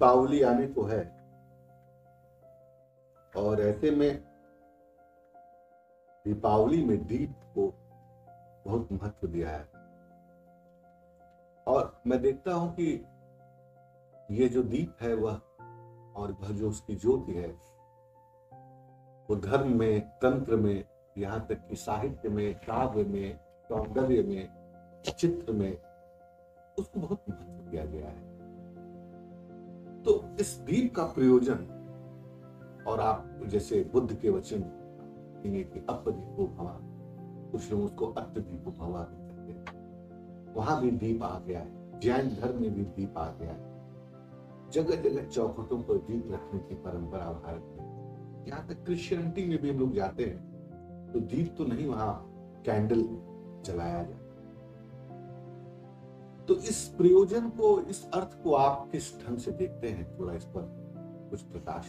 दीपावली आने को है। और ऐसे में दीपावली में दीप को बहुत महत्व दिया है। और मैं देखता हूँ कि ये जो दीप है वह, और वह जो उसकी ज्योति है, वो धर्म में, तंत्र में, यहाँ तक कि साहित्य में, काव्य में, सौंदर्य में, चित्र में, उसको बहुत महत्व दिया गया है। इस दीप का प्रयोजन और आप जैसे बुद्ध के वचन कि अप दीपो भवा, कुछ लोग उसको अत्त भवा भी कहते हैं। वहाँ भी दीप आ गया है, जैन धर्म में भी दीप आ गया है। जगह जगह चौखटों पर दीप रखने की परंपरा भारत में। यहाँ तक क्रिश्चियनिटी में भी हम लोग जाते हैं तो दीप तो नहीं वहाँ कैंडल जलाया जाता। तो इस प्रयोजन को, इस अर्थ को आप किस ढंग से देखते हैं? थोड़ा इस पर कुछ प्रकाश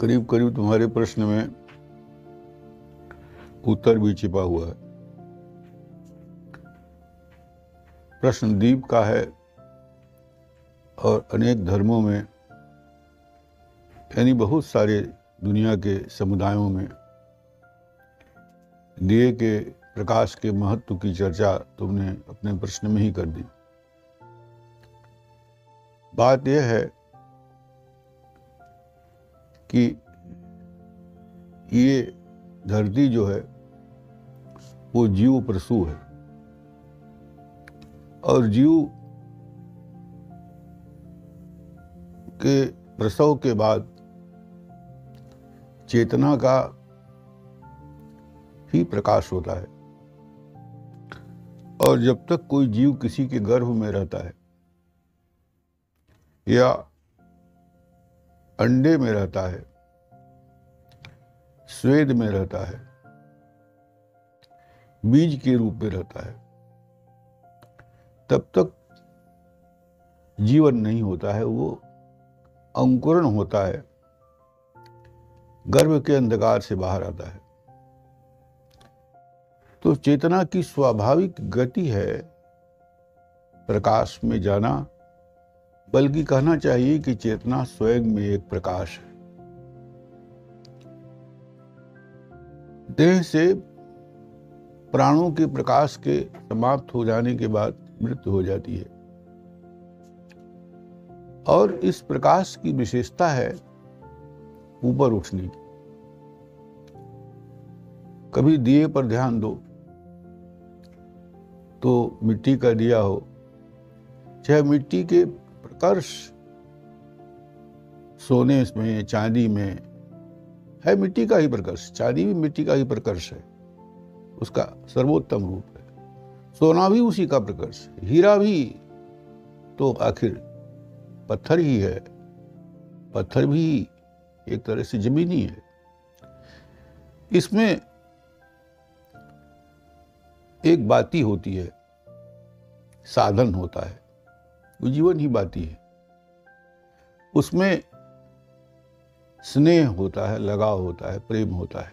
करीब करीब तुम्हारे प्रश्न में उत्तर भी छिपा हुआ है। प्रश्न दीप का है और अनेक धर्मों में, यानी बहुत सारे दुनिया के समुदायों में दिए के प्रकाश के महत्व की चर्चा तुमने अपने प्रश्न में ही कर दी। बात यह है कि ये धरती जो है, वो जीव प्रसू है। और जीव के प्रसव के बाद चेतना का ही प्रकाश होता है। और जब तक कोई जीव किसी के गर्भ में रहता है या अंडे में रहता है, स्वेद में रहता है, बीज के रूप में रहता है, तब तक जीवन नहीं होता है, वो अंकुरण होता है, गर्भ के अंधकार से बाहर आता है। तो चेतना की स्वाभाविक गति है। प्रकाश में जाना, बल्कि कहना चाहिए कि चेतना स्वयं में एक प्रकाश है। देह से प्राणों के प्रकाश के समाप्त हो जाने के बाद मृत्यु हो जाती है। और इस प्रकाश की विशेषता है ऊपर उठने की। कभी दिए पर ध्यान दो। तो मिट्टी का दिया हो, चाहे मिट्टी के प्रकर्ष सोने में, चांदी में, है मिट्टी का ही प्रकर्ष, चांदी भी मिट्टी का ही प्रकर्ष है, उसका सर्वोत्तम रूप है। सोना भी उसी का प्रकर्ष हीरा भी तो आखिर पत्थर ही है, पत्थर भी एक तरह से जमीनी है। इसमें एक बाती होती है, साधन होता है, वो जीवन ही बाती है। उसमें स्नेह होता है, लगाव होता है, प्रेम होता है।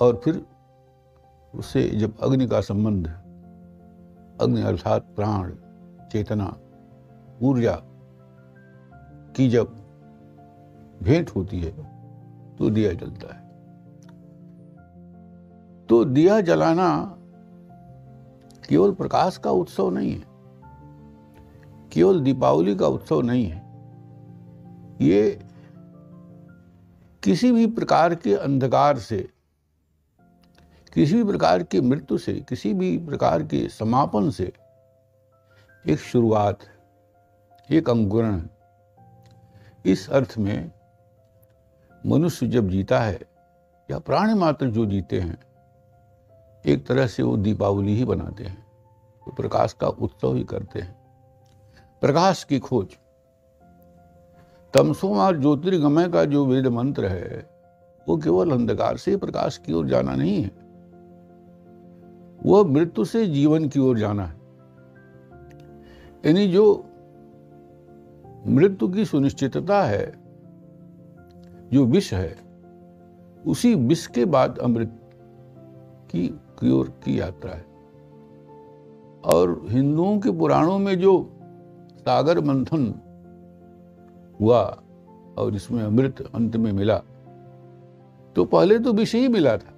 और फिर उससे जब अग्नि का संबंध, अग्नि अर्थात प्राण, चेतना, ऊर्जा की जब भेंट होती है तो दिया जलता है। तो दिया जलाना केवल प्रकाश का उत्सव नहीं है, केवल दीपावली का उत्सव नहीं है। ये किसी भी प्रकार के अंधकार से, किसी भी प्रकार की मृत्यु से, किसी भी प्रकार के समापन से एक शुरुआत, एक अंकुरण इस अर्थ में मनुष्य जब जीता है या प्राणी मात्र जो जीते हैं एक तरह से वो दीपावली ही बनाते हैं। वो प्रकाश का उत्सव ही करते हैं। प्रकाश की खोज। तमसोमार ज्योतिर्गमय का जो वेद मंत्र है, वो केवल अंधकार से प्रकाश की ओर जाना नहीं है। वह मृत्यु से जीवन की ओर जाना है। यानी जो मृत्यु की सुनिश्चितता है, जो विष है, उसी विष के बाद अमृत की की ओर की यात्रा है। और हिंदुओं के पुराणों में जो सागर मंथन हुआ और इसमें अमृत अंत में मिला तो पहले तो विष ही मिला था।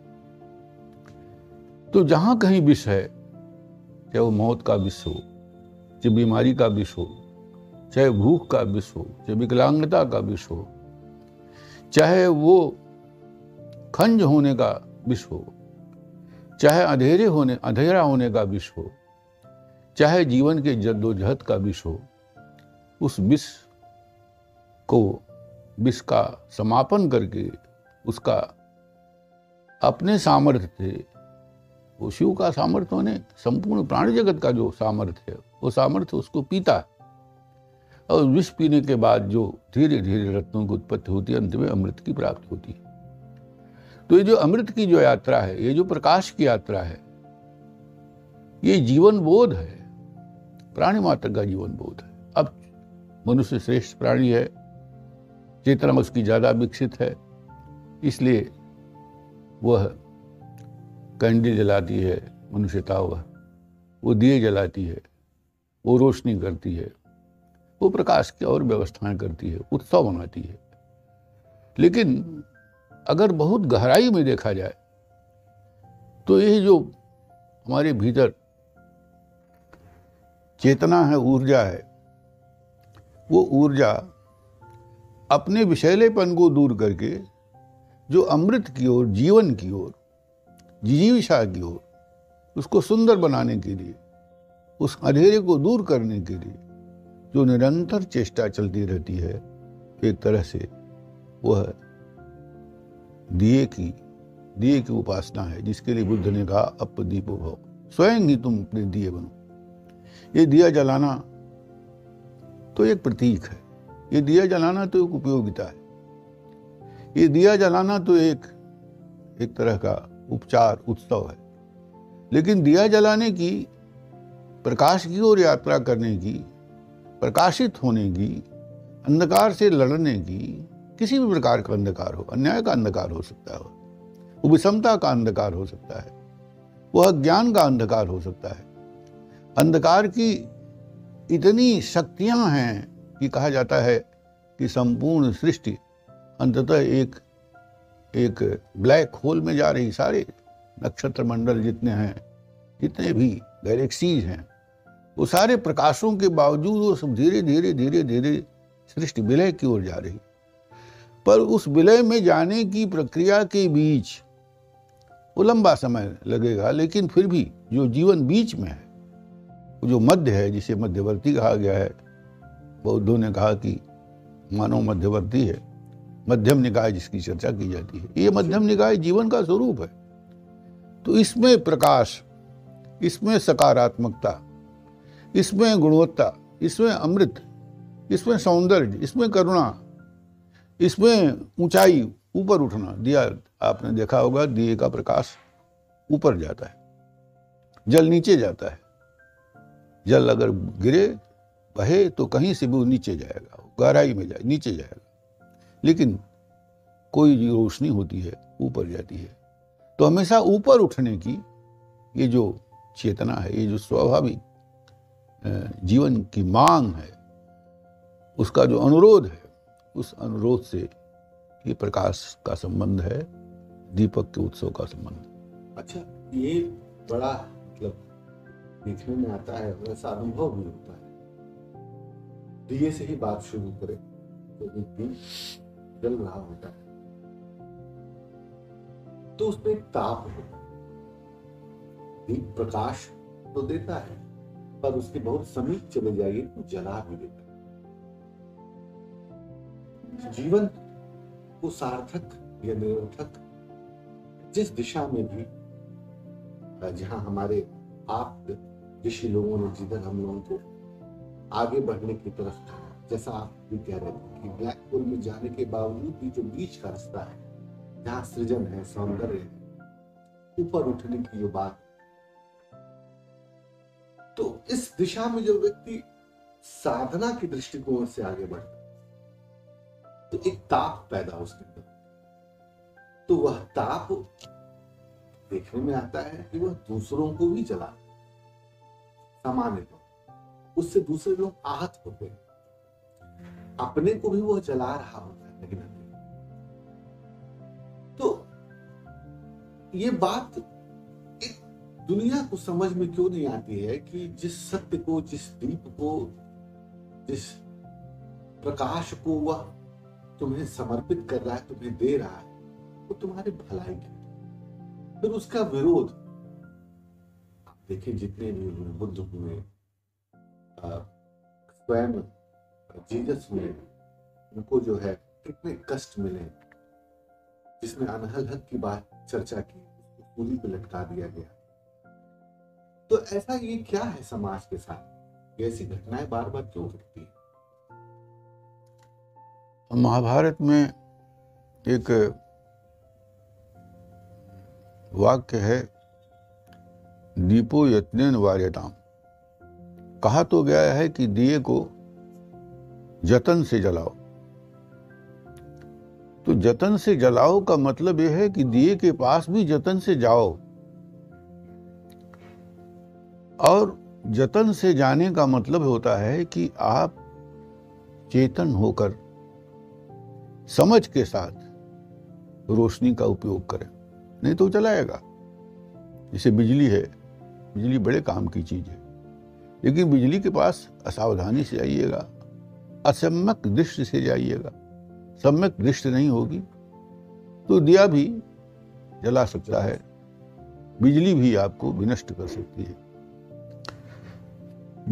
तो जहाँ कहीं विष है, चाहे वो मौत का विष हो, चाहे बीमारी का विष हो, चाहे भूख का विष हो, चाहे विकलांगता का विष हो, चाहे वो खंज होने का विष हो चाहे अंधेरे होने, अंधेरा होने का विष हो, चाहे जीवन के जद्दोजहद का विष हो, उस विष को, विष का समापन करके उसका अपने सामर्थ्य से वो शिव का सामर्थ्य होने, संपूर्ण प्राणी जगत का जो सामर्थ्य है, वो सामर्थ्य उसको पीता है। और विष पीने के बाद जो धीरे धीरे रत्नों की उत्पत्ति होती है, अंत में अमृत की प्राप्ति होती है। तो ये जो अमृत की जो यात्रा है, ये जो प्रकाश की यात्रा है, ये जीवन बोध है। प्राणी मात्र का जीवन बोध है। अब मनुष्य श्रेष्ठ प्राणी है, चेतना उसकी ज़्यादा विकसित है, इसलिए वह कैंडल जलाती है मनुष्यता वह वो दिए जलाती है, वो रोशनी करती है, वो प्रकाश की और व्यवस्थाएँ करती है, उत्सव मनाती है। लेकिन अगर बहुत गहराई में देखा जाए तो ये जो हमारे भीतर चेतना है, ऊर्जा है, वो ऊर्जा अपने विषैलेपन को दूर करके जो अमृत की ओर, जीवन की ओर जिजीविषा की ओर, उसको सुंदर बनाने के लिए, उस अंधेरे को दूर करने के लिए जो निरंतर चेष्टा चलती रहती है, एक तरह से वह दिए की दिए की उपासना है, जिसके लिए बुद्ध ने कहा, अप दीपो भव। स्वयं ही तुम अपने दिए बनो। ये दिया जलाना तो एक प्रतीक है। ये दिया जलाना तो एक उपयोगिता है। ये दिया जलाना तो एक एक तरह का उपचार, उत्सव है। लेकिन दिया जलाने की, प्रकाश की ओर यात्रा करने की, प्रकाशित होने की, अंधकार से लड़ने की किसी भी प्रकार का अंधकार हो, अन्याय का अंधकार हो सकता है वो विषमता का अंधकार हो सकता है, वह अज्ञान का अंधकार हो सकता है। अंधकार की इतनी शक्तियाँ हैं कि कहा जाता है कि संपूर्ण सृष्टि अंततः एक एक ब्लैक होल में जा रही सारे नक्षत्र मंडल जितने हैं, जितने भी गैलेक्सीज हैं, वो सारे प्रकाशों के बावजूद वो सब धीरे धीरे धीरे धीरे सृष्टि विलय की ओर जा रही। पर उस विलय में जाने की प्रक्रिया के बीच वो लंबा समय लगेगा, लेकिन फिर भी जो जीवन बीच में है, जो मध्य है, जिसे मध्यवर्ती कहा गया है, बौद्धों ने कहा कि मानव मध्यवर्ती है, मध्यम निकाय जिसकी चर्चा की जाती है, ये मध्यम निकाय जीवन का स्वरूप है। तो इसमें प्रकाश, इसमें सकारात्मकता, इसमें गुणवत्ता, इसमें अमृत, इसमें सौंदर्य, इसमें करुणा इसमें ऊंचाई ऊपर उठना, दिया आपने देखा होगा, दिए का प्रकाश ऊपर जाता है, जल नीचे जाता है। जल अगर गिरे, बहे तो कहीं से भी वो नीचे जाएगा गहराई में जाए, नीचे जाएगा। लेकिन कोई रोशनी होती है, ऊपर जाती है। तो हमेशा ऊपर उठने की ये जो चेतना है, ये जो स्वाभाविक जीवन की मांग है, उसका जो अनुरोध है उस अनुरोध से ये प्रकाश का संबंध है, दीपक के उत्सव का संबंध। अच्छा ये बड़ा मतलब देखने में आता है वैसा अनुभव भी होता है। दिए से ही बात शुरू करें तो जल रहा होता है। तो उसमें ताप है। दीप प्रकाश तो देता है, पर उसके बहुत समीप चले जाइए तो जला भी देता है। जीवन को सार्थक या निरर्थक, जिस दिशा में भी जहाँ हमारे आप ऋषि लोगों ने जिधर हम लोगों को आगे बढ़ने की तरफ़ जैसा आप भी कह रहे थे कि ब्लैक होल में जाने के बावजूद भी जो बीच का रास्ता है, जहाँ सृजन है, सौंदर्य है, ऊपर उठने की जो बात। तो इस दिशा में जो व्यक्ति साधना के दृष्टिकोण से आगे बढ़ता तो एक ताप पैदा उसके अंदर। तो वह ताप देखने में आता है कि वह दूसरों को भी जला सामान्य तौर उससे दूसरे लोग आहत होते हैं। अपने को भी वो जला रहा होता है कहीं ना कहीं तो ये बात एक दुनिया को समझ में क्यों नहीं आती है कि जिस सत्य को, जिस दीप को, जिस प्रकाश को वह तुम्हें समर्पित कर रहा है, तुम्हें दे रहा है, वो तुम्हारी भलाई की फिर उसका विरोध देखिए जितने भी हुए बुद्ध हुए स्वयं जीसस हुए, उनको जो है कितने कष्ट मिले, जिसमें अनहल हक की बात चर्चा की सूली पे लटका दिया गया। तो ऐसा ये क्या है समाज के साथ? ऐसी घटनाएँ बार बार क्यों घटती है? महाभारत में एक वाक्य है, दीपो यत्नेन वार्यताम। कहा तो गया है कि दिए को जतन से जलाओ। तो जतन से जलाओ का मतलब यह है कि दिए के पास भी जतन से जाओ। और जतन से जाने का मतलब होता है कि आप चेतन होकर समझ के साथ रोशनी का उपयोग करें, नहीं तो चलाएगा जैसे बिजली है, बिजली बड़े काम की चीज़ है। लेकिन बिजली के पास असावधानी से जाइएगा असम्यक दृष्टि से जाइएगा। सम्यक दृष्टि नहीं होगी तो दिया भी जला सकता है। बिजली भी आपको विनष्ट कर सकती है।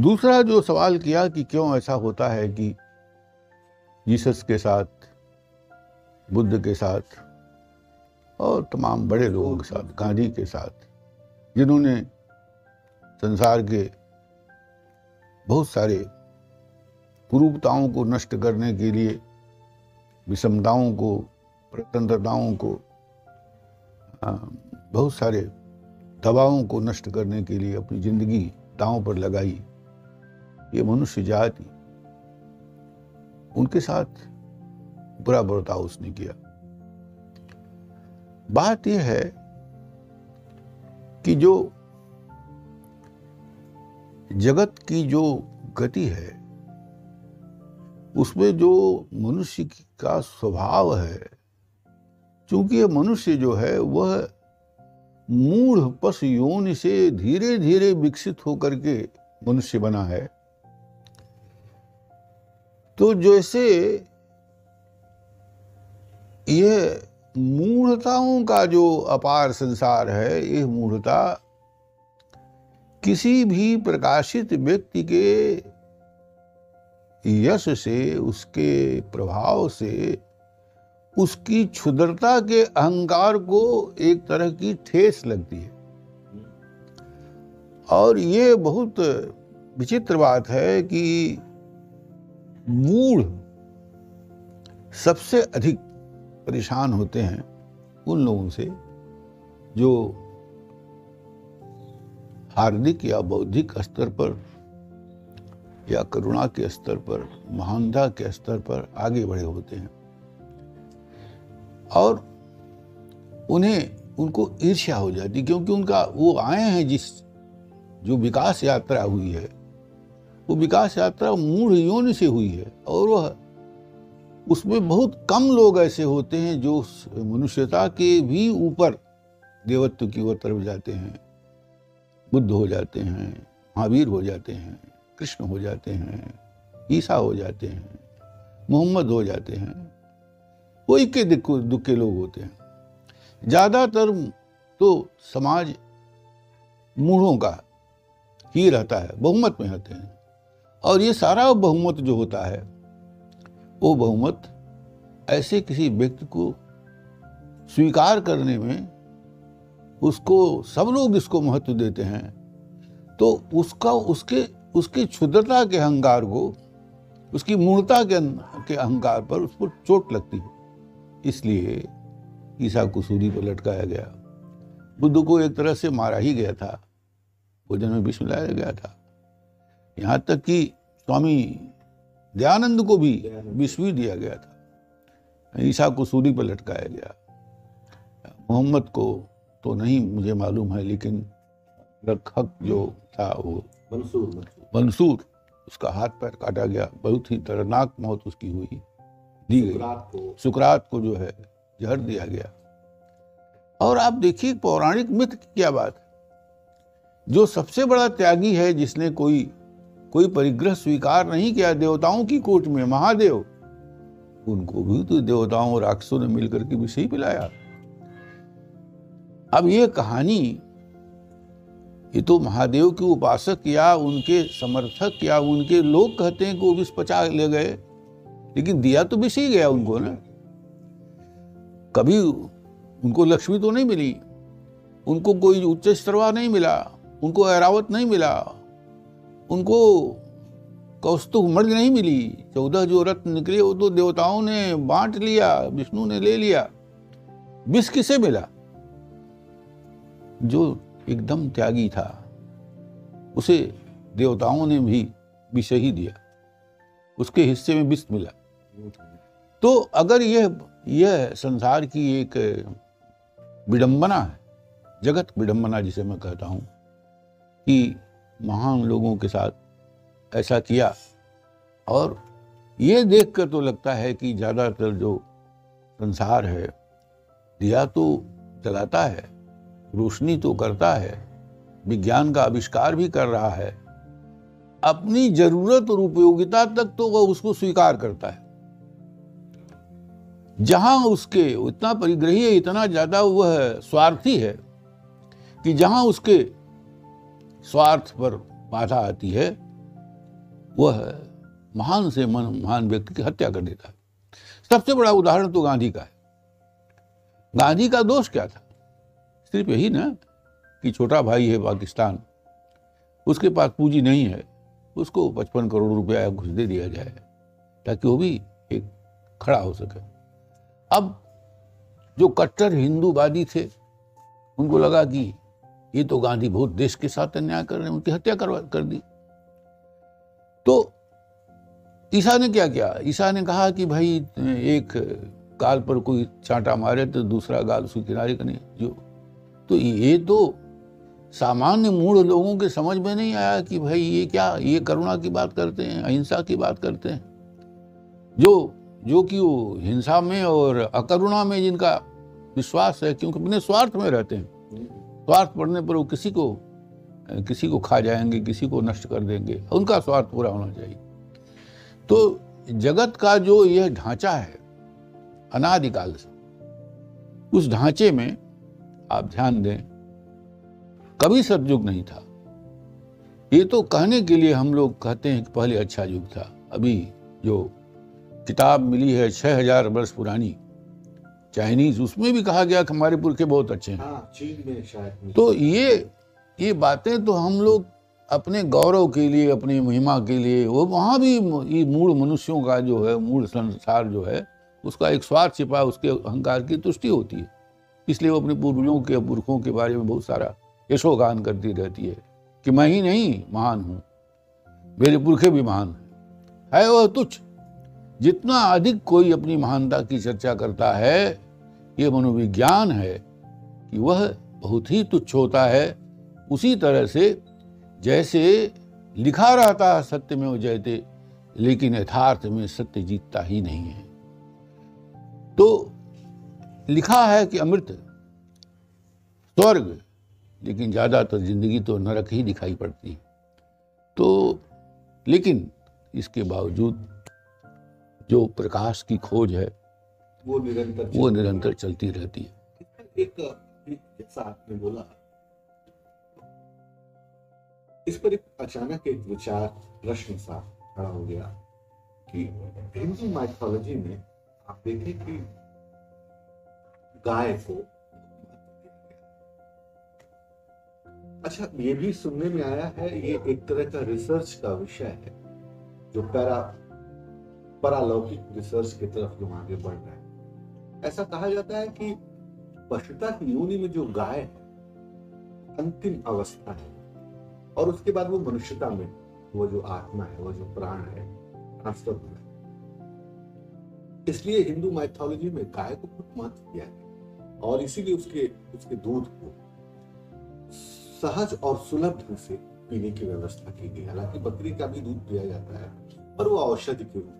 दूसरा जो सवाल किया कि क्यों ऐसा होता है कि जीसस के साथ बुद्ध के साथ और तमाम बड़े लोगों के साथ, गांधी के साथ, जिन्होंने संसार के बहुत सारे कुरूपताओं को नष्ट करने के लिए, विषमताओं को, प्रतंत्रताओं को बहुत सारे दबावों को नष्ट करने के लिए अपनी ज़िंदगी दांव पर लगाई। ये मनुष्य जाति, उनके साथ बुरा बर्ताव उसने किया। बात यह है कि जो जगत की जो गति है, उसमें जो मनुष्य का स्वभाव है क्योंकि मनुष्य जो है, वह मूढ़ पशु योनि से धीरे धीरे विकसित होकर के मनुष्य बना है। तो जैसे यह मूढ़ताओं का जो अपार संसार है यह मूढ़ता किसी भी प्रकाशित व्यक्ति के यश से, उसके प्रभाव से, उसकी क्षुद्रता के अहंकार को एक तरह की ठेस लगती है। और ये बहुत विचित्र बात है कि मूढ़ सबसे अधिक परेशान होते हैं उन लोगों से जो हार्दिक या बौद्धिक स्तर पर या करुणा के स्तर पर, महानता के स्तर पर आगे बढ़े होते हैं। और उन्हें, उनको ईर्ष्या हो जाती, क्योंकि उनका, वो आए हैं जिस, जो विकास यात्रा हुई है, वो विकास यात्रा मूढ़ योनि से हुई है और वह उसमें बहुत कम लोग ऐसे होते हैं जो मनुष्यता के भी ऊपर देवत्व की ओर तरफ़ जाते हैं। बुद्ध हो जाते हैं, महावीर हो जाते हैं, कृष्ण हो जाते हैं, ईसा हो जाते हैं, मोहम्मद हो जाते हैं। वो इक्के दुख के लोग होते हैं। ज़्यादातर तो समाज मूढ़ों का ही रहता है, बहुमत में रहते हैं। और ये सारा बहुमत जो होता है वो बहुमत, ऐसे किसी व्यक्ति को स्वीकार करने में उसको सब लोग इसको महत्व देते हैं। तो उसका, उसके, उसकी क्षुद्रता के अहंकार को, उसकी मूर्ता के के अहंकार पर उस पर चोट लगती है। इसलिए ईसा को सूरी पर लटकाया गया। बुद्ध को एक तरह से मारा ही गया था। भोजन में विष मिलाया गया था। यहाँ तक कि स्वामी दयानंद को भी विष दिया गया था। ईसा को सूरी पर लटकाया गया। मोहम्मद को तो नहीं मुझे मालूम है लेकिन हक जो था वो मंसूर मंसूर। मंसूर उसका हाथ पैर काटा गया। बहुत ही दर्दनाक मौत उसकी हुई दी गई। सुकरात को। जो है जहर दिया गया। और आप देखिए पौराणिक मित्र की क्या बात है। जो सबसे बड़ा त्यागी है जिसने कोई कोई परिग्रह स्वीकार नहीं किया देवताओं की कोट में, महादेव। उनको भी तो देवताओं और राक्षसों ने मिलकर के विषय पिलाया। अब ये कहानी, ये तो महादेव के उपासक या उनके समर्थक या उनके लोग कहते हैं कि वो विष पचा ले गए, लेकिन दिया तो विष ही गया उनको ना। कभी उनको लक्ष्मी तो नहीं मिली, उनको कोई उच्च स्तरवा नहीं मिला, उनको ऐरावत नहीं मिला उनको कौस्तुभ मर्द नहीं मिली। चौदह जो रत्न निकले, वो तो देवताओं ने बांट लिया, विष्णु ने ले लिया। विष किसे मिला? जो एकदम त्यागी था, उसे देवताओं ने भी विष ही दिया। उसके हिस्से में विष मिला। तो अगर यह यह संसार की एक विडंबना है, जगत विडंबना जिसे मैं कहता हूँ, कि महान लोगों के साथ ऐसा किया। और ये देखकर तो लगता है कि ज़्यादातर जो संसार है, दिया तो जलाता है, रोशनी तो करता है, विज्ञान का आविष्कार भी कर रहा है। अपनी ज़रूरत और उपयोगिता तक तो वह उसको स्वीकार करता है। जहाँ उसके इतना परिग्रही है, इतना ज़्यादा वह स्वार्थी है कि जहाँ उसके स्वार्थ पर बाधा आती है, वह महान से मन, महान व्यक्ति की हत्या कर देता है। सबसे बड़ा उदाहरण तो गांधी का है। गांधी का दोष क्या था? सिर्फ़ यही ना कि छोटा भाई है पाकिस्तान, उसके पास पूंजी नहीं है, उसको पचपन करोड़ रुपया घुस दे दिया जाए, ताकि वो भी एक खड़ा हो सके। अब जो कट्टर हिंदूवादी थे, उनको लगा कि ये तो गांधी बहुत देश के साथ अन्याय कर रहे हैं, उनकी हत्या करवा कर दी। तो ईसा ने क्या किया? ईसा ने कहा कि भाई, एक गाल पर कोई चांटा मारे तो दूसरा गाल उसके किनारे का नहीं, जो। तो ये तो सामान्य मूढ़ लोगों के समझ में नहीं आया कि भाई ये क्या, ये करुणा की बात करते हैं, अहिंसा की बात करते हैं। जो जो कि वो हिंसा में और अकरुणा में जिनका विश्वास है, क्योंकि अपने स्वार्थ में रहते हैं। स्वार्थ पड़ने पर वो किसी को किसी को खा जाएँगे, किसी को नष्ट कर देंगे। उनका स्वार्थ पूरा होना चाहिए। तो जगत का जो यह ढांचा है, अनादिकाल से, उस ढांचे में आप ध्यान दें, कभी सतयुग नहीं था। ये तो कहने के लिए हम लोग कहते हैं कि पहले अच्छा युग था। अभी जो किताब मिली है, छह हज़ार वर्ष पुरानी चाइनीज़ उसमें भी कहा गया कि हमारे पुरखे बहुत अच्छे हैं। हाँ चीन में शायद तो ये ये बातें तो हम लोग अपने गौरव के लिए अपनी महिमा के लिए वो वहाँ भी ये मूल मनुष्यों का जो है मूल संसार जो है उसका एक स्वार्थ छिपा उसके अहंकार की तुष्टि होती है। इसलिए वो अपने पूर्वजों के पुरखों के बारे में बहुत सारा यशोगान करती रहती है कि मैं ही नहीं महान हूँ। मेरे पुरखे भी महान है, है वह तुच्छ। जितना अधिक कोई अपनी महानता की चर्चा करता है ये मनोविज्ञान है कि वह बहुत ही तुच्छ होता है। उसी तरह से जैसे लिखा रहता है सत्य में वो जयते लेकिन यथार्थ में सत्य जीतता ही नहीं है। तो लिखा है कि अमृत स्वर्ग, लेकिन ज़्यादातर ज़िंदगी तो नरक ही दिखाई पड़ती है। तो लेकिन इसके बावजूद जो प्रकाश की खोज है वो निरंतर वो निरंतर चलती रहती है। एक जैसा आपने बोला। इस पर एक अचानक एक विचार प्रश्न सा खड़ा हो गया कि हिंदू माइथोलॉजी में आप देखें कि गाय को अच्छा ये भी सुनने में आया है ये एक तरह का रिसर्च का विषय है जो पैरा परालौकिक रिसर्च की तरफ़ जो आगे बढ़ रहा है। ऐसा कहा जाता है कि पशुता की योनि में जो गाय है, अंतिम अवस्था है। और उसके बाद वो मनुष्यता में, वो जो आत्मा है, वो जो प्राण है इसलिए हिंदू माइथोलॉजी में गाय को बहुत महत्व दिया है। और इसीलिए उसके उसके दूध को सहज और सुलभ ढंग से पीने की व्यवस्था की गई। हालाँकि बकरी का भी दूध पिया जाता है, पर वो औषधि के रूप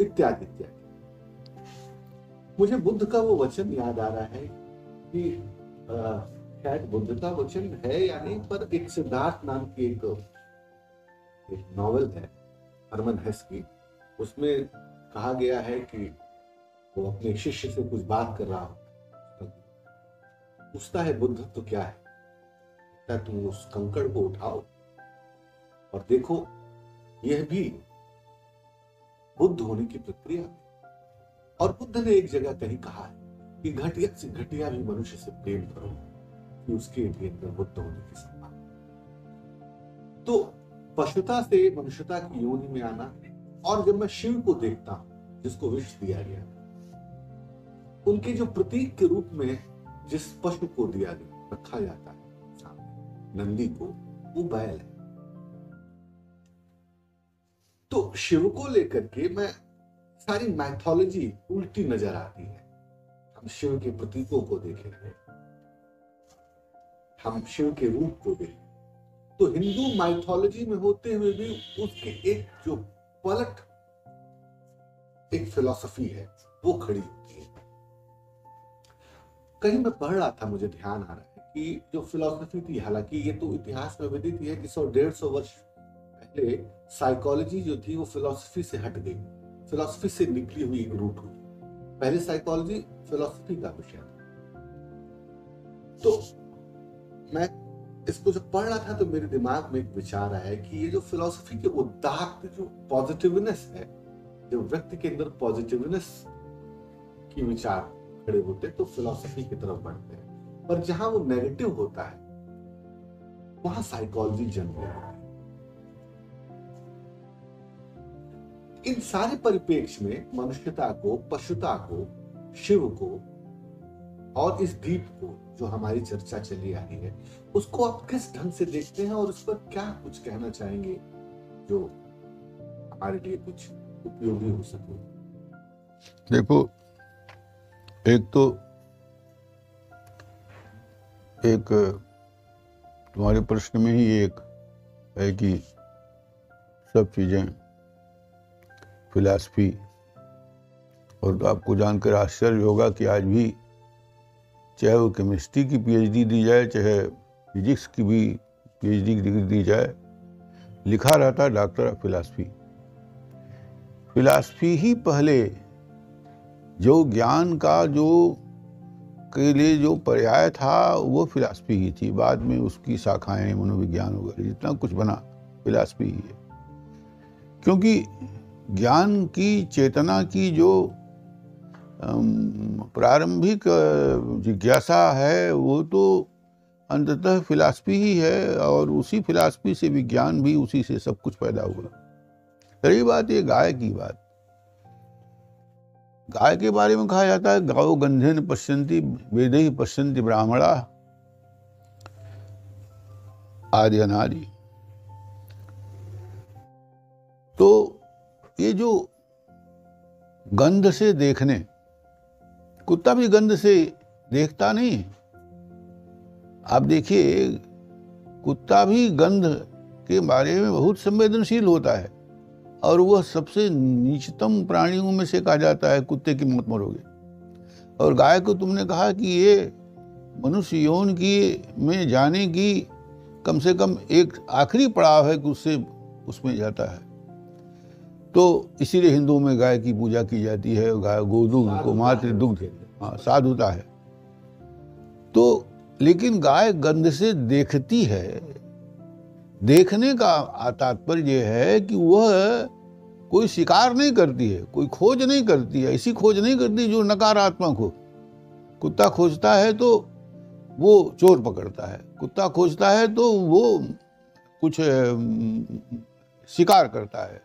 इत्यादि इत्यादि। मुझे बुद्ध का वो वचन याद आ रहा है कि शायद बुद्ध का वचन है या नहीं, पर एक सिद्धार्थ नाम की एक एक नॉवल है, हरमन हेस की। उसमें कहा गया है कि वो अपने शिष्य से कुछ बात कर रहा हो। पूछता है, बुद्ध तो क्या है? क्या तुम उस कंकड़ को उठाओ और देखो, यह भी बुद्ध होने की प्रक्रिया और बुद्ध ने एक जगह कहीं कहा है कि घटिया से घटिया भी मनुष्य से प्रेम करो कि उसके भी अंदर बुद्ध होने की संभावना तो पशुता से मनुष्यता की योनि में आना और जब मैं शिव को देखता हूँ, जिसको विष दिया गया उनके जो प्रतीक के रूप में जिस पशु को दिया गया, रखा जाता है नंदी को, वो बैल है। तो शिव को लेकर के मैं सारी मैथोलॉजी उल्टी नज़र आती है। हम शिव के प्रतीकों को देखेंगे। हम शिव के रूप को देखें तो हिंदू माइथोलॉजी में होते हुए भी उसके एक जो पलट एक फिलॉसफी है, वो खड़ी होती है। कहीं मैं पढ़ रहा था, मुझे ध्यान आ रहा है कि जो फिलॉसफी थी, हालाँकि ये तो इतिहास में विदित है कि सौ डेढ़ सौ वर्ष पहले साइकोलॉजी जो थी, वो फिलॉसफी से हट गई। फिलॉसफी से निकली हुई एक रूट हुई। पहले साइकोलॉजी फिलॉसफी का विषय था। तो मैं इसको जब पढ़ रहा था तो मेरे दिमाग में एक विचार आया कि ये जो फिलॉसफी के उदात्त जो पॉजिटिवनेस है, जो व्यक्ति के अंदर पॉजिटिवनेस की विचार खड़े होते हैं तो फिलॉसफी की तरफ़ बढ़ते हैं। पर जहाँ वो नेगेटिव होता है, वहाँ साइकोलॉजी जन्म लेती है। इन सारे परिपेक्ष में मनुष्यता को, पशुता को, शिव को और इस द्वीप को जो हमारी चर्चा चली आ रही है, उसको आप किस ढंग से देखते हैं और उस पर क्या कुछ कहना चाहेंगे जो हमारे लिए कुछ उपयोगी हो सके? देखो, एक तो एक, तुम्हारे प्रश्न में ही एक है कि सब चीज़ें फिलासफी और तो आपको जानकर आश्चर्य होगा कि आज भी चाहे वो केमिस्ट्री की पीएचडी दी जाए, चाहे फिजिक्स की भी पीएचडी की डिग्री दी जाए, लिखा रहता है डॉक्टर ऑफ़ फिलासफी फिलासफी ही पहले जो ज्ञान का जो के लिए जो पर्याय था, वो फिलासफी ही थी। बाद में उसकी शाखाएँ, मनोविज्ञान वगैरह, जितना कुछ बना फिलासफी ही है। क्योंकि ज्ञान की, चेतना की जो प्रारंभिक जिज्ञासा है, वो तो अंततः फिलासफी ही है और उसी फिलासफी से विज्ञान भी उसी से सब कुछ पैदा हुआ। रही बात ये गाय की बात। गाय के बारे में कहा जाता है, गाओ गंधे न पश्यंती वेद ही पश्यंती ब्राह्मणा। आदि अनादि। तो ये जो गंध से देखने, कुत्ता भी गंध से देखता नहीं। आप देखिए, कुत्ता भी गंध के बारे में बहुत संवेदनशील होता है और वह सबसे नीचतम प्राणियों में से कहा जाता है, कुत्ते की मौत मरोगे। और गाय को तुमने कहा कि ये मनुष्य यौन की में जाने की कम से कम एक आखिरी पड़ाव है कि उससे उसमें जाता है। तो इसीलिए हिंदुओं में गाय की पूजा की जाती है, गाय गोदुग्ध को मात्र दुग्ध। हाँ साधुता है। तो लेकिन गाय गंध से देखती है। देखने का तात्पर्य यह है कि वह कोई शिकार नहीं करती है, कोई खोज नहीं करती है। ऐसी खोज नहीं करती जो नकारात्मक हो। कुत्ता खोजता है तो वो चोर पकड़ता है। कुत्ता खोजता है तो वो कुछ शिकार करता है।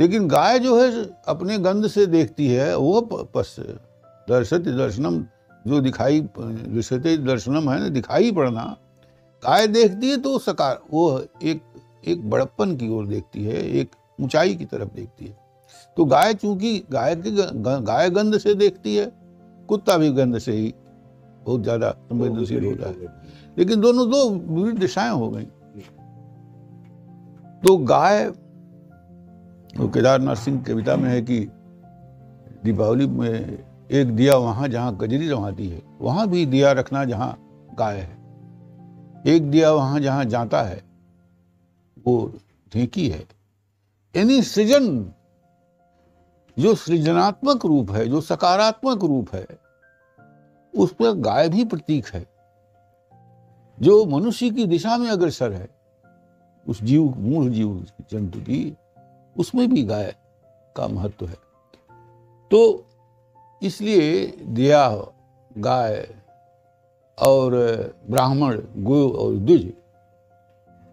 लेकिन गाय जो है, अपने गंध से देखती है, वो पस, दर्शत दर्शनम, जो दिखाई दृश्यते दर्शनम है ना, दिखाई पड़ना, गाय देखती है तो सकार, वो एक एक बड़प्पन की ओर देखती है, एक ऊंचाई की तरफ़ देखती है। तो गाय चूँकि गाय के गाय गंध से देखती है, कुत्ता भी गंध से ही बहुत ज़्यादा संवेदनशील होता है। लेकिन दोनों दो विविध दिशाएँ हो गई। तो गाय वो केदारनाथ सिंह कविता में है कि दीपावली में एक दिया वहाँ जहाँ गजरी रवाती है, वहाँ भी दिया रखना जहाँ गाय है। एक दिया वहाँ जहाँ जाता है, वो ढेंकी है। यानी सृजन, जो सृजनात्मक रूप है, जो सकारात्मक रूप है, उस पर गाय भी प्रतीक है। जो मनुष्य की दिशा में अग्रसर है, उस जीव, मूल जीव, जंतु की उसमें भी गाय का महत्व है। तो इसलिए दिया गाय और ब्राह्मण गो और द्विज।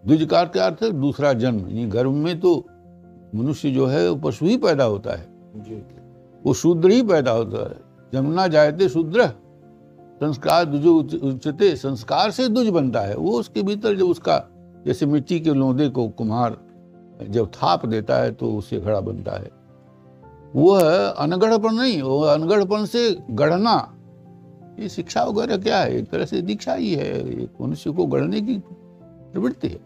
द्विज का अर्थ है? दूसरा जन्म। यानी गर्भ में तो मनुष्य जो है वो पशु ही पैदा होता है। जी। वो शूद्र ही पैदा होता है। जमुना जायते शूद्र। संस्कार दुजो उच- उच्चते संस्कार से दुज बनता है। वो उसके भीतर जो उसका जैसे मिट्टी के लोंदे को कुम्हार जब थाप देता है तो उससे घड़ा बनता है। वो है अनगढ़पन नहीं वो अनगढ़पन से गढ़ना, ये शिक्षा वगैरह क्या है? एक तरह से दीक्षा ही है। एक मनुष्य को गढ़ने की प्रवृत्ति है।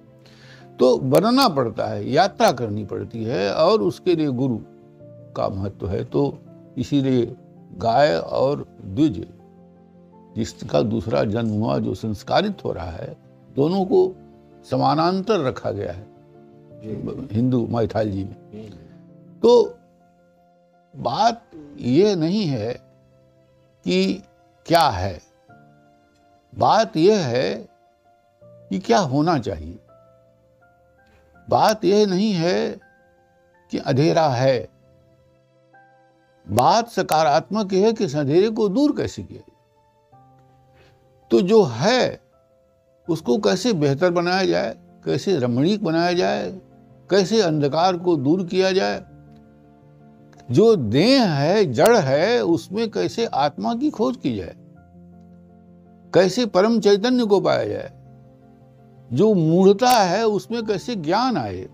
तो बनना पड़ता है, यात्रा करनी पड़ती है, और उसके लिए गुरु का महत्व है। तो इसीलिए गाय और द्विज, जिसका दूसरा जन्म हुआ, जो संस्कारित हो रहा है, दोनों को समानांतर रखा गया है। हिंदू माइथालजी में। तो बात ये नहीं है कि क्या है। बात यह है कि क्या होना चाहिए। बात यह नहीं है कि अंधेरा है। बात सकारात्मक है कि इस अंधेरे को दूर कैसे किया जाए। तो जो है, उसको कैसे बेहतर बनाया जाए, कैसे रमणीक बनाया जाए कैसे अंधकार को दूर किया जाए? जो देह है, जड़ है, उसमें कैसे आत्मा की खोज की जाए? कैसे परम चैतन्य को पाया जाए? जो मूढ़ता है, उसमें कैसे ज्ञान आए?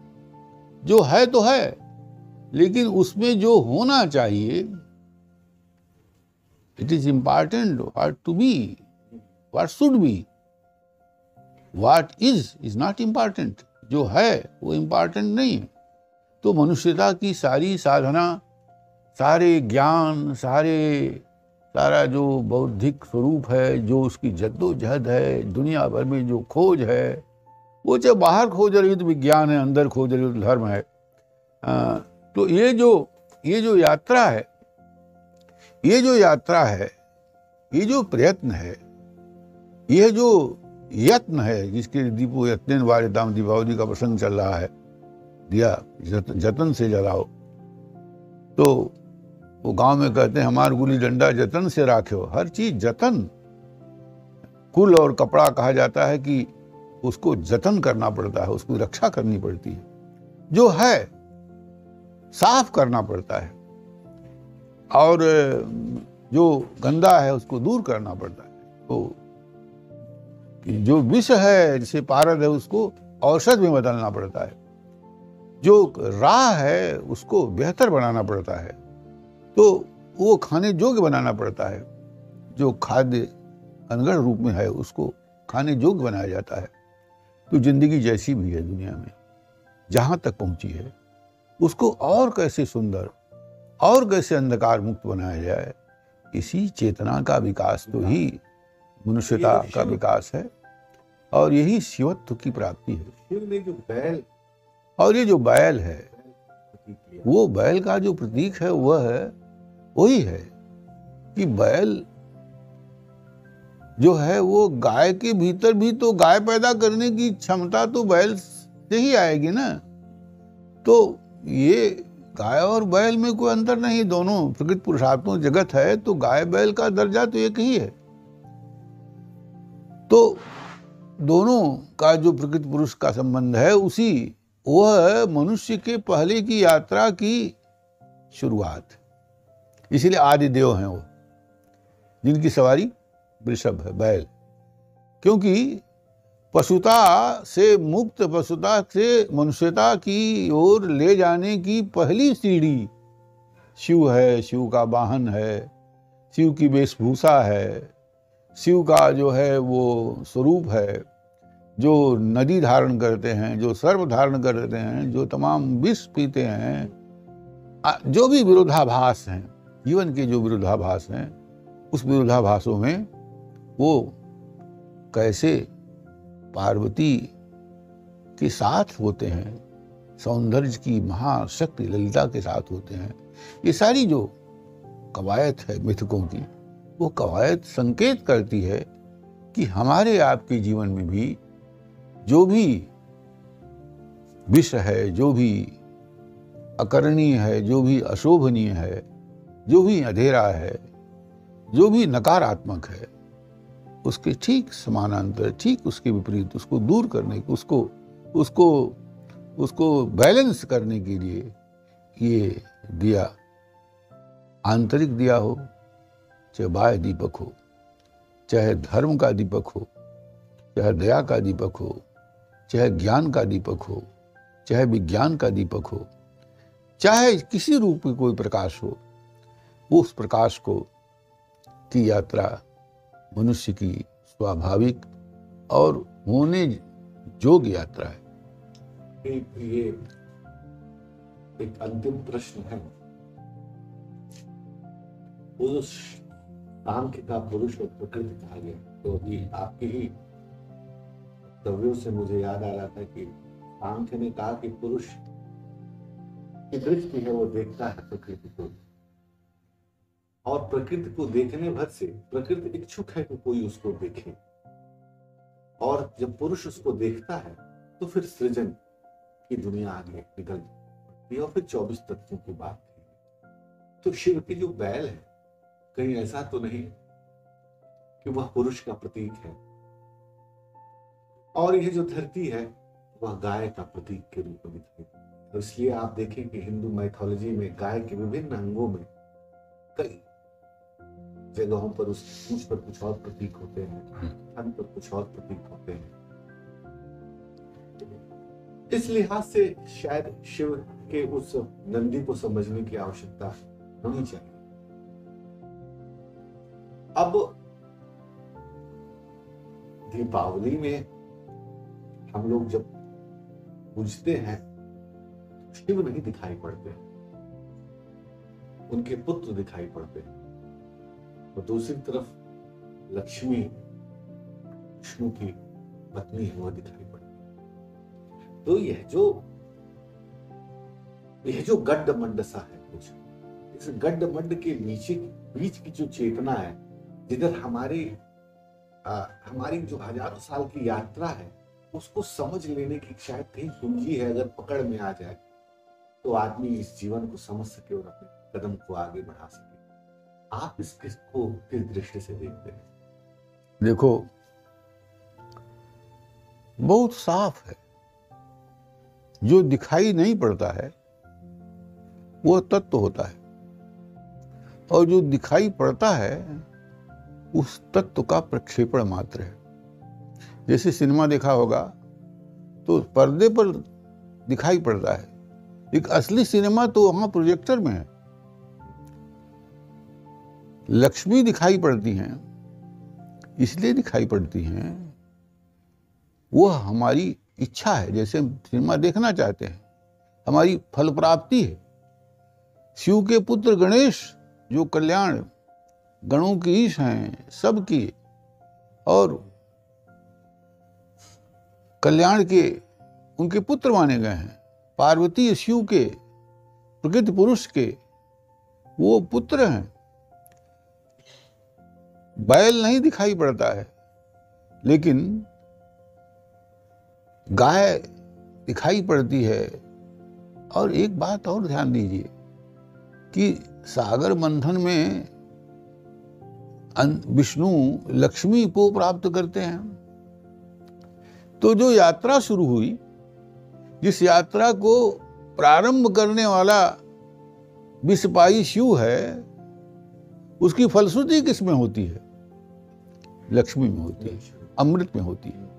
जो है तो है, लेकिन उसमें जो होना चाहिए it is important what to be what should be what is is not important जो है वो इंपॉर्टेंट नहीं। तो मनुष्यता की सारी साधना सारे ज्ञान सारे सारा जो बौद्धिक स्वरूप है जो उसकी जद्दोजहद है दुनिया भर में जो खोज है वो चाहे बाहर खोज रही हो तो विज्ञान है अंदर खोज रही हो तो धर्म है। आ, तो ये जो ये जो यात्रा है ये जो यात्रा है ये जो प्रयत्न है यह जो यत्न है जिसके दीपो यत्न वाले दाम दीपावली का प्रसंग चल रहा है। दिया जत, जतन से जलाओ। तो वो गाँव में कहते हैं हमार गुली डंडा जतन से राख्यो। हर चीज़ जतन। कुल और कपड़ा कहा जाता है कि उसको जतन करना पड़ता है उसकी रक्षा करनी पड़ती है। जो है साफ़ करना पड़ता है। और जो गंदा है उसको दूर करना पड़ता है। तो जो विष है जिसे पारद है उसको औषध में बदलना पड़ता है। जो राह है उसको बेहतर बनाना पड़ता है। तो वो खाने योग्य बनाना पड़ता है। जो खाद्य अनगढ़ रूप में है उसको खाने योग्य बनाया जाता है। तो ज़िंदगी जैसी भी है दुनिया में। जहाँ तक पहुँची है उसको और कैसे सुंदर और कैसे अंधकार मुक्त बनाया जाए इसी चेतना का विकास तो ही मनुष्यता का विकास है। और यही शिवत्व की प्राप्ति है। शिव ने जो बैल और ये जो बैल है वो बैल का जो प्रतीक है वह है वही है कि बैल जो है वो गाय के भीतर भी तो गाय पैदा करने की क्षमता तो बैल से ही आएगी ना। तो ये गाय और बैल में कोई अंतर नहीं दोनों प्रकृति पुरुषात्मक जगत है तो गाय बैल का दर्जा तो एक ही है। तो दोनों का जो प्रकृति पुरुष का संबंध है, उसी वह मनुष्य के पहले की यात्रा की शुरुआत। इसीलिए आदि देव हैं वो, जिनकी सवारी वृषभ है, बैल। क्योंकि पशुता से मुक्त, पशुता से मनुष्यता की ओर ले जाने की पहली सीढ़ी शिव है, शिव का वाहन है, शिव की वेशभूषा है। शिव का जो है वो स्वरूप है, जो नदी धारण करते हैं, जो सर्व धारण करते हैं, जो तमाम विष पीते हैं जो भी विरोधाभास हैं, जीवन के जो विरोधाभास हैं, उस विरोधाभासों में वो कैसे पार्वती के साथ होते हैं, सौंदर्य की महाशक्ति ललिता के साथ होते हैं, ये सारी जो कवायद है मिथकों की वो कवायद संकेत करती है कि हमारे आपके जीवन में भी जो भी विष है, जो भी अकरणीय है, जो भी अशोभनीय है, जो भी अंधेरा है, जो भी नकारात्मक है, उसके ठीक समानांतर, ठीक उसके विपरीत, उसको दूर करने, उसको उसको उसको बैलेंस करने के लिए ये दिया, आंतरिक दिया हो चाहे बाह्य दीपक हो, चाहे धर्म का दीपक हो, चाहे दया का दीपक हो, चाहे ज्ञान का दीपक हो, चाहे विज्ञान का दीपक हो, चाहे किसी रूप की कोई प्रकाश हो उस प्रकाश को की यात्रा मनुष्य की स्वाभाविक और होने जोग यात्रा है। ये एक अंतिम प्रश्न है। सांख्य का पुरुष और प्रकृति कहा गया। तो अभी आपके ही वक्तव्यों से मुझे याद आ रहा था कि सांख्य ने कहा कि पुरुष की दृष्टि है, वो देखता है प्रकृति को। और प्रकृति को देखने भर से प्रकृति इच्छुक है कि कोई उसको देखे। और जब पुरुष उसको देखता है तो फिर सृजन की दुनिया आगे निकल जाती है। और फिर चौबीस तत्वों की बात तो शिव की जो बैल है कहीं ऐसा तो नहीं कि वह पुरुष का प्रतीक है। और यह जो धरती है वह गाय का प्रतीक के रूप में दिखाई तो इसलिए आप देखें कि हिंदू माइथोलॉजी में गाय के विभिन्न अंगों में कई जगहों पर उस पूछ पर कुछ और प्रतीक होते हैं थन पर कुछ और प्रतीक होते हैं। इस लिहाज से शायद शिव के उस नंदी को समझने की आवश्यकता होनी चाहिए। अब दीपावली में हम लोग जब पूजते हैं, शिव नहीं दिखाई पड़ते। उनके पुत्र दिखाई पड़ते और दूसरी तरफ़ लक्ष्मी, विष्णु की पत्नी है, वह दिखाई पड़ती तो यह जो यह जो गड्ढ मंडसा है कुछ इस गड्ढ मंड के नीचे, बीच की जो चेतना है जिधर हमारी आ, हमारी जो हज़ारों साल की यात्रा है उसको समझ लेने की शायद कहीं कुंजी है अगर पकड़ में आ जाए तो आदमी इस जीवन को समझ सके और अपने कदम को आगे बढ़ा सके। आप इस को किस दृष्टि से देखते हैं? देखो बहुत साफ़ है। जो दिखाई नहीं पड़ता है वो तत्व होता है। और जो दिखाई पड़ता है उस तत्व का प्रक्षेपण मात्र है। जैसे सिनेमा देखा होगा तो पर्दे पर दिखाई पड़ता है। एक असली सिनेमा तो वहाँ प्रोजेक्टर में है। लक्ष्मी दिखाई पड़ती हैं, इसलिए दिखाई पड़ती हैं। वो हमारी इच्छा है, जैसे हम सिनेमा देखना चाहते हैं। हमारी फल प्राप्ति है। शिव के पुत्र गणेश, जो कल्याण गणों की ईश हैं, सबकी। और कल्याण के उनके पुत्र माने गए हैं, पार्वती शिव के, प्रकृति पुरुष के, वो पुत्र हैं। बैल नहीं दिखाई पड़ता है, लेकिन गाय दिखाई पड़ती है। और एक बात और ध्यान दीजिए कि सागर मंथन में विष्णु लक्ष्मी को प्राप्त करते हैं। तो जो यात्रा शुरू हुई, जिस यात्रा को प्रारंभ करने वाला विषपाई शिव है, उसकी फलश्रुति किसमें होती है? लक्ष्मी में होती है, अमृत में होती है।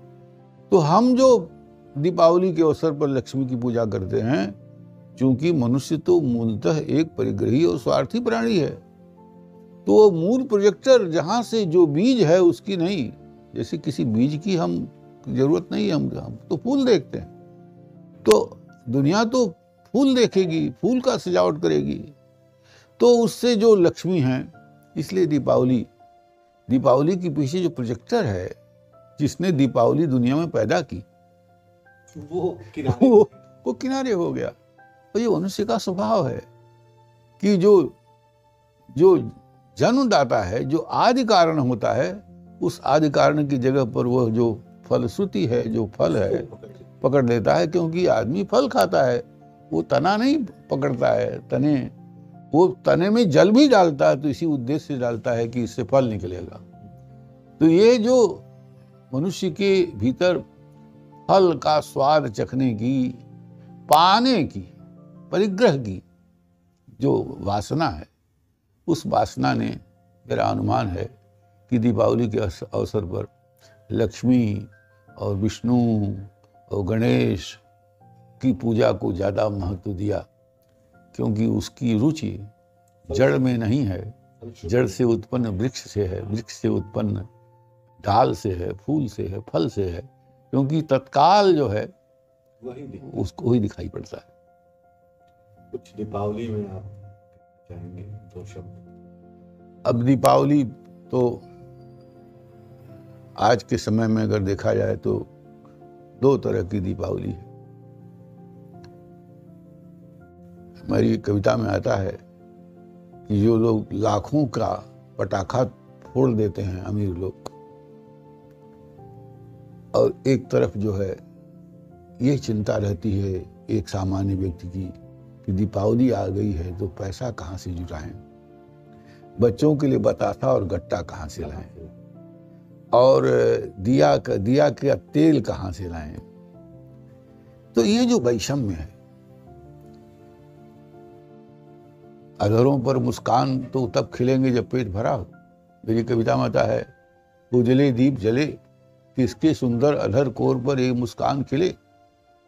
तो हम जो दीपावली के अवसर पर लक्ष्मी की पूजा करते हैं क्योंकि मनुष्य तो मूलतः एक परिग्रही और स्वार्थी प्राणी है। तो वो मूल प्रोजेक्टर जहाँ से जो बीज है उसकी नहीं जैसे किसी बीज की हम ज़रूरत नहीं है हम हम तो फूल देखते हैं। तो दुनिया तो फूल देखेगी फूल का सजावट करेगी। तो उससे जो लक्ष्मी है इसलिए दीपावली दीपावली के पीछे जो प्रोजेक्टर है जिसने दीपावली दुनिया में पैदा की वो किनारे। वो वो किनारे हो गया। तो ये मनुष्य का स्वभाव है कि जो जो जन्मदाता है, जो आदि कारण होता है, उस आदि कारण की जगह पर वह जो फलश्रुति है, जो फल है, पकड़ लेता है, क्योंकि आदमी फल खाता है। वो तना नहीं पकड़ता है, तने। वो तने में जल भी डालता है तो इसी उद्देश्य से डालता है कि इससे फल निकलेगा। तो ये जो मनुष्य के भीतर फल का स्वाद चखने की, पाने की, परिग्रह की जो वासना है उस वासना ने मेरा अनुमान है कि दीपावली के अवसर पर लक्ष्मी और विष्णु और गणेश की पूजा को ज़्यादा महत्व दिया क्योंकि उसकी रुचि जड़ में नहीं है। जड़ से उत्पन्न वृक्ष से है वृक्ष से उत्पन्न डाल से है फूल से है फल से है क्योंकि तत्काल जो है वही उसको ही दिखाई पड़ता है। कुछ दीपावली में आप चाहेंगे दो शब्द। अब दीपावली तो आज के समय में अगर देखा जाए तो दो तरह की दीपावली है। हमारी कविता में आता है कि जो लोग लाखों का पटाखा फोड़ देते हैं अमीर लोग, और एक तरफ़ जो है ये चिंता रहती है एक सामान्य व्यक्ति की कि दीपावली आ गई है तो पैसा कहाँ से जुटाएँ? बच्चों के लिए बतासा और गट्टा कहाँ से लाएँ? और दिया का दिया का तेल कहाँ से लाएँ? तो ये जो वैषम्य है अधरों पर मुस्कान तो तब खिलेंगे जब पेट भरा हो। मेरी कविता में आता है उजले दीप जले किसके सुंदर अधर कोर पर एक मुस्कान खिले?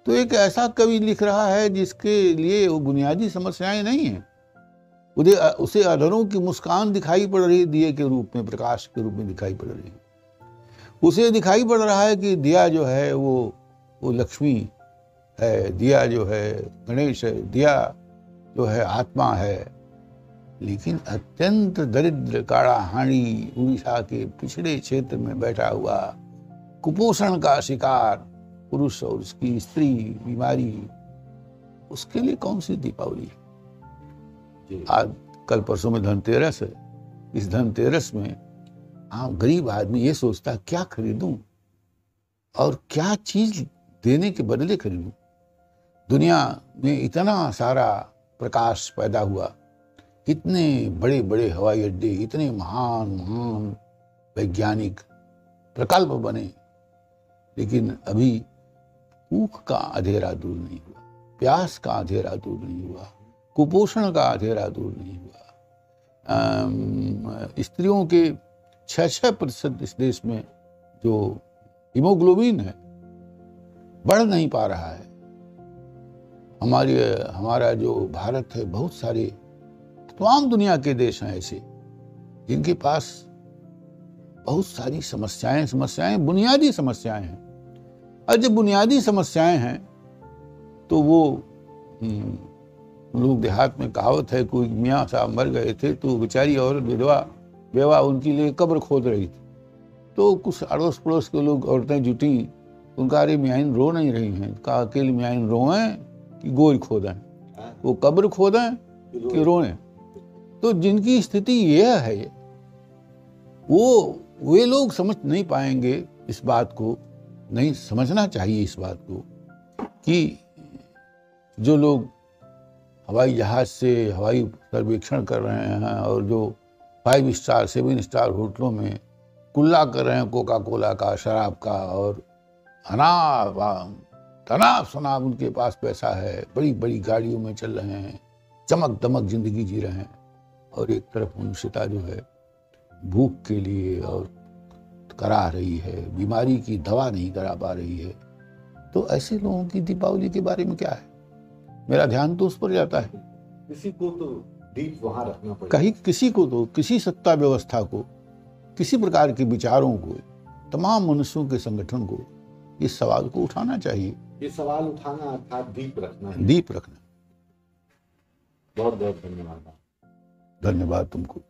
तो एक ऐसा कवि लिख रहा है जिसके लिए वो बुनियादी समस्याएँ नहीं है। उसे उसे अधरों की मुस्कान दिखाई पड़ रही, दिए के रूप में, प्रकाश के रूप में दिखाई पड़ रही है। उसे दिखाई पड़ रहा है कि दिया जो है, वो वो लक्ष्मी है, दिया जो है, गणेश है, दिया जो है, आत्मा है। लेकिन अत्यंत दरिद्र काड़ा हाणी उड़ीसा के पिछड़े क्षेत्र में बैठा हुआ कुपोषण का शिकार पुरुष और उसकी स्त्री बीमारी उसके लिए कौन सी दीपावली? आज कल परसों में धनतेरस है। इस धनतेरस में हाँ गरीब आदमी ये सोचता क्या खरीदूं? और क्या चीज़ देने के बदले खरीदूं? दुनिया में इतना सारा प्रकाश पैदा हुआ। इतने बड़े बड़े हवाई अड्डे इतने महान महान वैज्ञानिक प्रकल्प बने। लेकिन अभी भूख का अंधेरा दूर नहीं हुआ, प्यास का अंधेरा दूर नहीं हुआ, कुपोषण का अंधेरा दूर नहीं हुआ। स्त्रियों के छः छः प्रतिशत इस देश में जो हीमोग्लोबिन है, बढ़ नहीं पा रहा है। हमारी, हमारा जो भारत है, बहुत सारे तमाम दुनिया के देश हैं ऐसे, जिनके पास बहुत सारी समस्याएँ समस्याएँ, बुनियादी समस्याएँ हैं। और जब बुनियादी समस्याएँ हैं तो वो हम्म, लोग देहात में कहावत है कोई मियाँ साहब मर गए थे तो बेचारी औरत विधवा बेवा उनके लिए कब्र खोद रही थी। तो कुछ अड़ोस पड़ोस के लोग औरतें जुटी उनका अरे मियाइन रो नहीं रही हैं। कहा अकेले मियाइन रोएँ कि गोई खोदें? हाँ, वो कब्र खोदें कि रोएँ। तो जिनकी स्थिति यह है वो वे लोग समझ नहीं पाएँगे इस बात को। नहीं, समझना चाहिए इस बात को कि जो लोग हवाई जहाज़ से हवाई सर्वेक्षण कर रहे हैं और जो फाइव स्टार, सेवन स्टार होटलों में कुल्ला कर रहे हैं कोका कोला का, शराब का और अनाप तनाव शनाब उनके पास पैसा है बड़ी बड़ी गाड़ियों में चल रहे हैं चमक दमक ज़िंदगी जी रहे हैं और एक तरफ़ मनुष्यता जो है भूख के लिए और करा रही है बीमारी की दवा नहीं करा पा रही है। तो ऐसे लोगों की दीपावली के बारे में क्या है? मेरा ध्यान तो उस पर जाता है। किसी को तो दीप वहाँ रखना पड़ेगा। कहीं किसी को तो किसी सत्ता व्यवस्था को किसी प्रकार के विचारों को तमाम मनुष्यों के संगठन को इस सवाल को उठाना चाहिए। ये सवाल उठाना अर्थात दीप रखना है। दीप रखना। बहुत बहुत धन्यवाद। धन्यवाद तुमको।